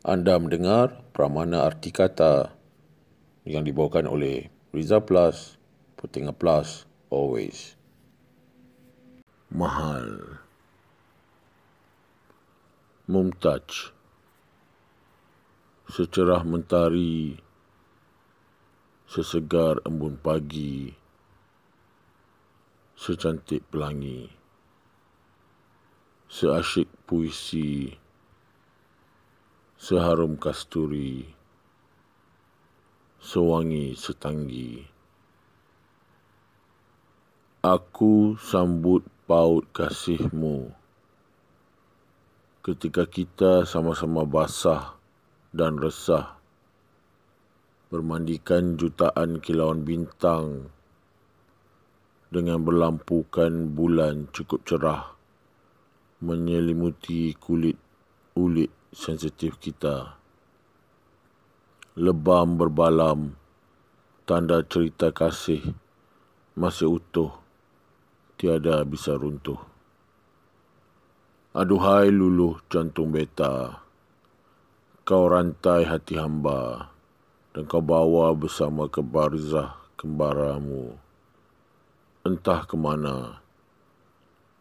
Anda mendengar Pramana Arti Kata yang dibawakan oleh Riza Plus, Putinga Plus, always. Mahal. Mumtaj. Secerah mentari, sesegar embun pagi, secantik pelangi, seasyik puisi, seharum kasturi, sewangi setanggi. Aku sambut paut kasihmu ketika kita sama-sama basah dan resah bermandikan jutaan kilauan bintang dengan berlampukan bulan cukup cerah menyelimuti kulit ulit sensitif kita. Lebam berbalam, tanda cerita kasih masih utuh, tiada bisa runtuh. Aduhai luluh jantung beta, kau rantai hati hamba dan kau bawa bersama ke barzah kembaramu. Entah ke mana,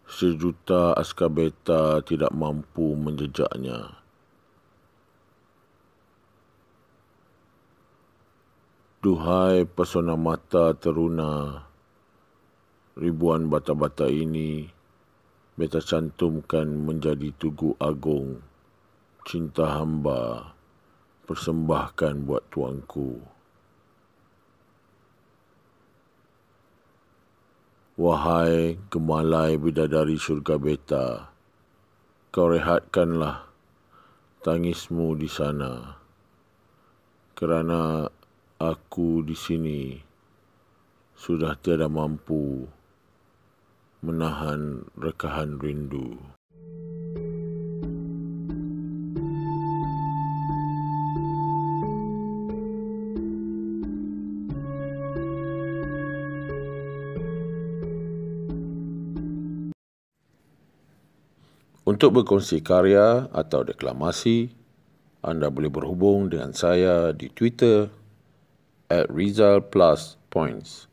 sejuta askar beta tidak mampu menjejaknya. Duhai pesona mata teruna, ribuan bata-bata ini beta cantumkan menjadi tugu agung cinta hamba persembahkan buat tuanku. Wahai gemalai bidadari syurga beta, kau rehatkanlah tangismu di sana. Kerana aku di sini sudah tiada mampu menahan rekahan rindu. Untuk berkongsi karya atau deklamasi, anda boleh berhubung dengan saya di Twitter At result plus points.